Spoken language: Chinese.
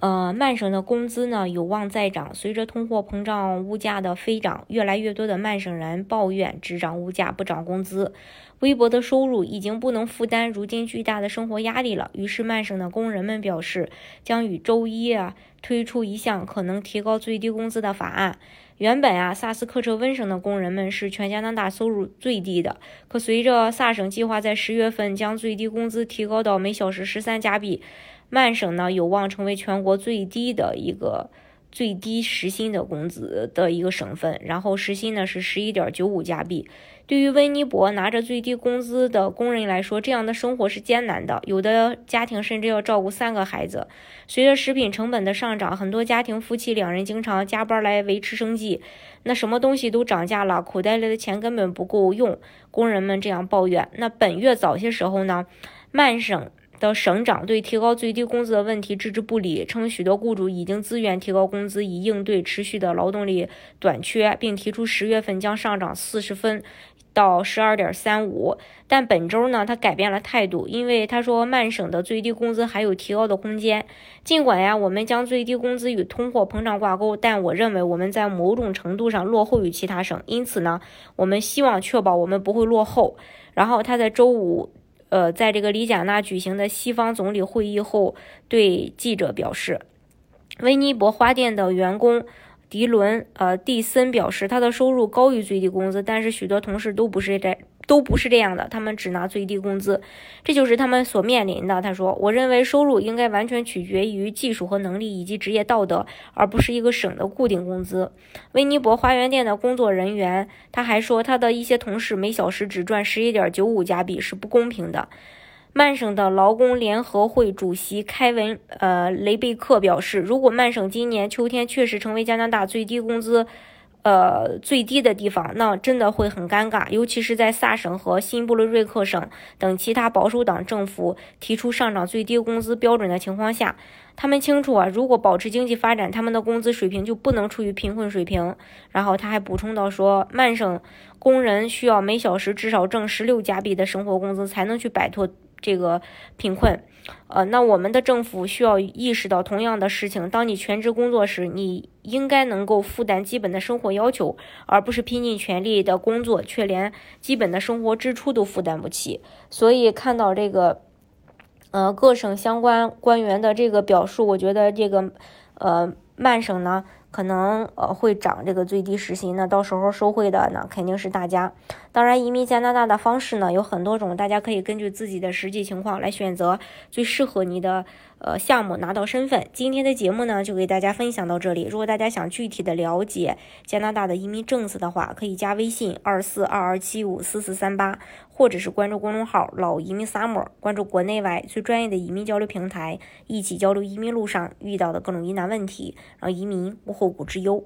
呃，曼省的工资呢有望再涨。随着通货膨胀、物价的飞涨，越来越多的曼省人抱怨只涨物价不涨工资，微薄的收入已经不能负担如今巨大的生活压力了。于是，曼省的工人们表示，将于周一啊推出一项可能提高最低工资的法案。原本啊，萨斯克彻温省的工人们是全加拿大收入最低的，可随着萨省计划在十月份将最低工资提高到每小时十三加币。曼省呢有望成为全国最低的一个最低时薪的工资的一个省份，然后时薪呢是十一点九五加币。对于温尼伯拿着最低工资的工人来说，这样的生活是艰难的，有的家庭甚至要照顾三个孩子。随着食品成本的上涨，很多家庭夫妻两人经常加班来维持生计，那什么东西都涨价了，口袋里的钱根本不够用。工人们这样抱怨。那本月早些时候呢，曼省。的省长对提高最低工资的问题置之不理，称许多雇主已经自愿提高工资以应对持续的劳动力短缺，并提出十月份将上涨四十分到十二点三五。但本周呢，他改变了态度，因为他说曼省的最低工资还有提高的空间。尽管呀，我们将最低工资与通货膨胀挂钩，但我认为我们在某种程度上落后于其他省，因此呢，我们希望确保我们不会落后。然后他在周五。呃，在这个里贾纳举行的西方总理会议后，对记者表示，温尼伯花店的员工。迪伦呃蒂森表示，他的收入高于最低工资，但是许多同事都不是在都不是这样的，他们只拿最低工资，这就是他们所面临的。他说：“我认为收入应该完全取决于技术和能力以及职业道德，而不是一个省的固定工资。”威尼伯花园店的工作人员他还说，他的一些同事每小时只赚十一点九五加币是不公平的。曼省的劳工联合会主席凯文·呃雷贝克表示，如果曼省今年秋天确实成为加拿大最低工资，呃最低的地方，那真的会很尴尬，尤其是在萨省和新布伦瑞克省等其他保守党政府提出上涨最低工资标准的情况下。他们清楚啊，如果保持经济发展，他们的工资水平就不能处于贫困水平。然后他还补充到说，曼省工人需要每小时至少挣十六加币的生活工资，才能去摆脱。这个贫困，呃，那我们的政府需要意识到同样的事情。当你全职工作时，你应该能够负担基本的生活要求，而不是拼尽全力的工作，却连基本的生活支出都负担不起。所以看到这个，呃，各省相关官员的这个表述，我觉得这个，呃，曼省呢。可能呃会涨这个最低时薪，那到时候受惠的呢肯定是大家。当然，移民加拿大的方式呢有很多种，大家可以根据自己的实际情况来选择最适合你的呃项目拿到身份。今天的节目呢就给大家分享到这里。如果大家想具体的了解加拿大的移民政策的话，可以加微信二四二二七五四四三八，或者是关注公众号老移民 summer，关注国内外最专业的移民交流平台，一起交流移民路上遇到的各种疑难问题，让移民无后。后顾之忧。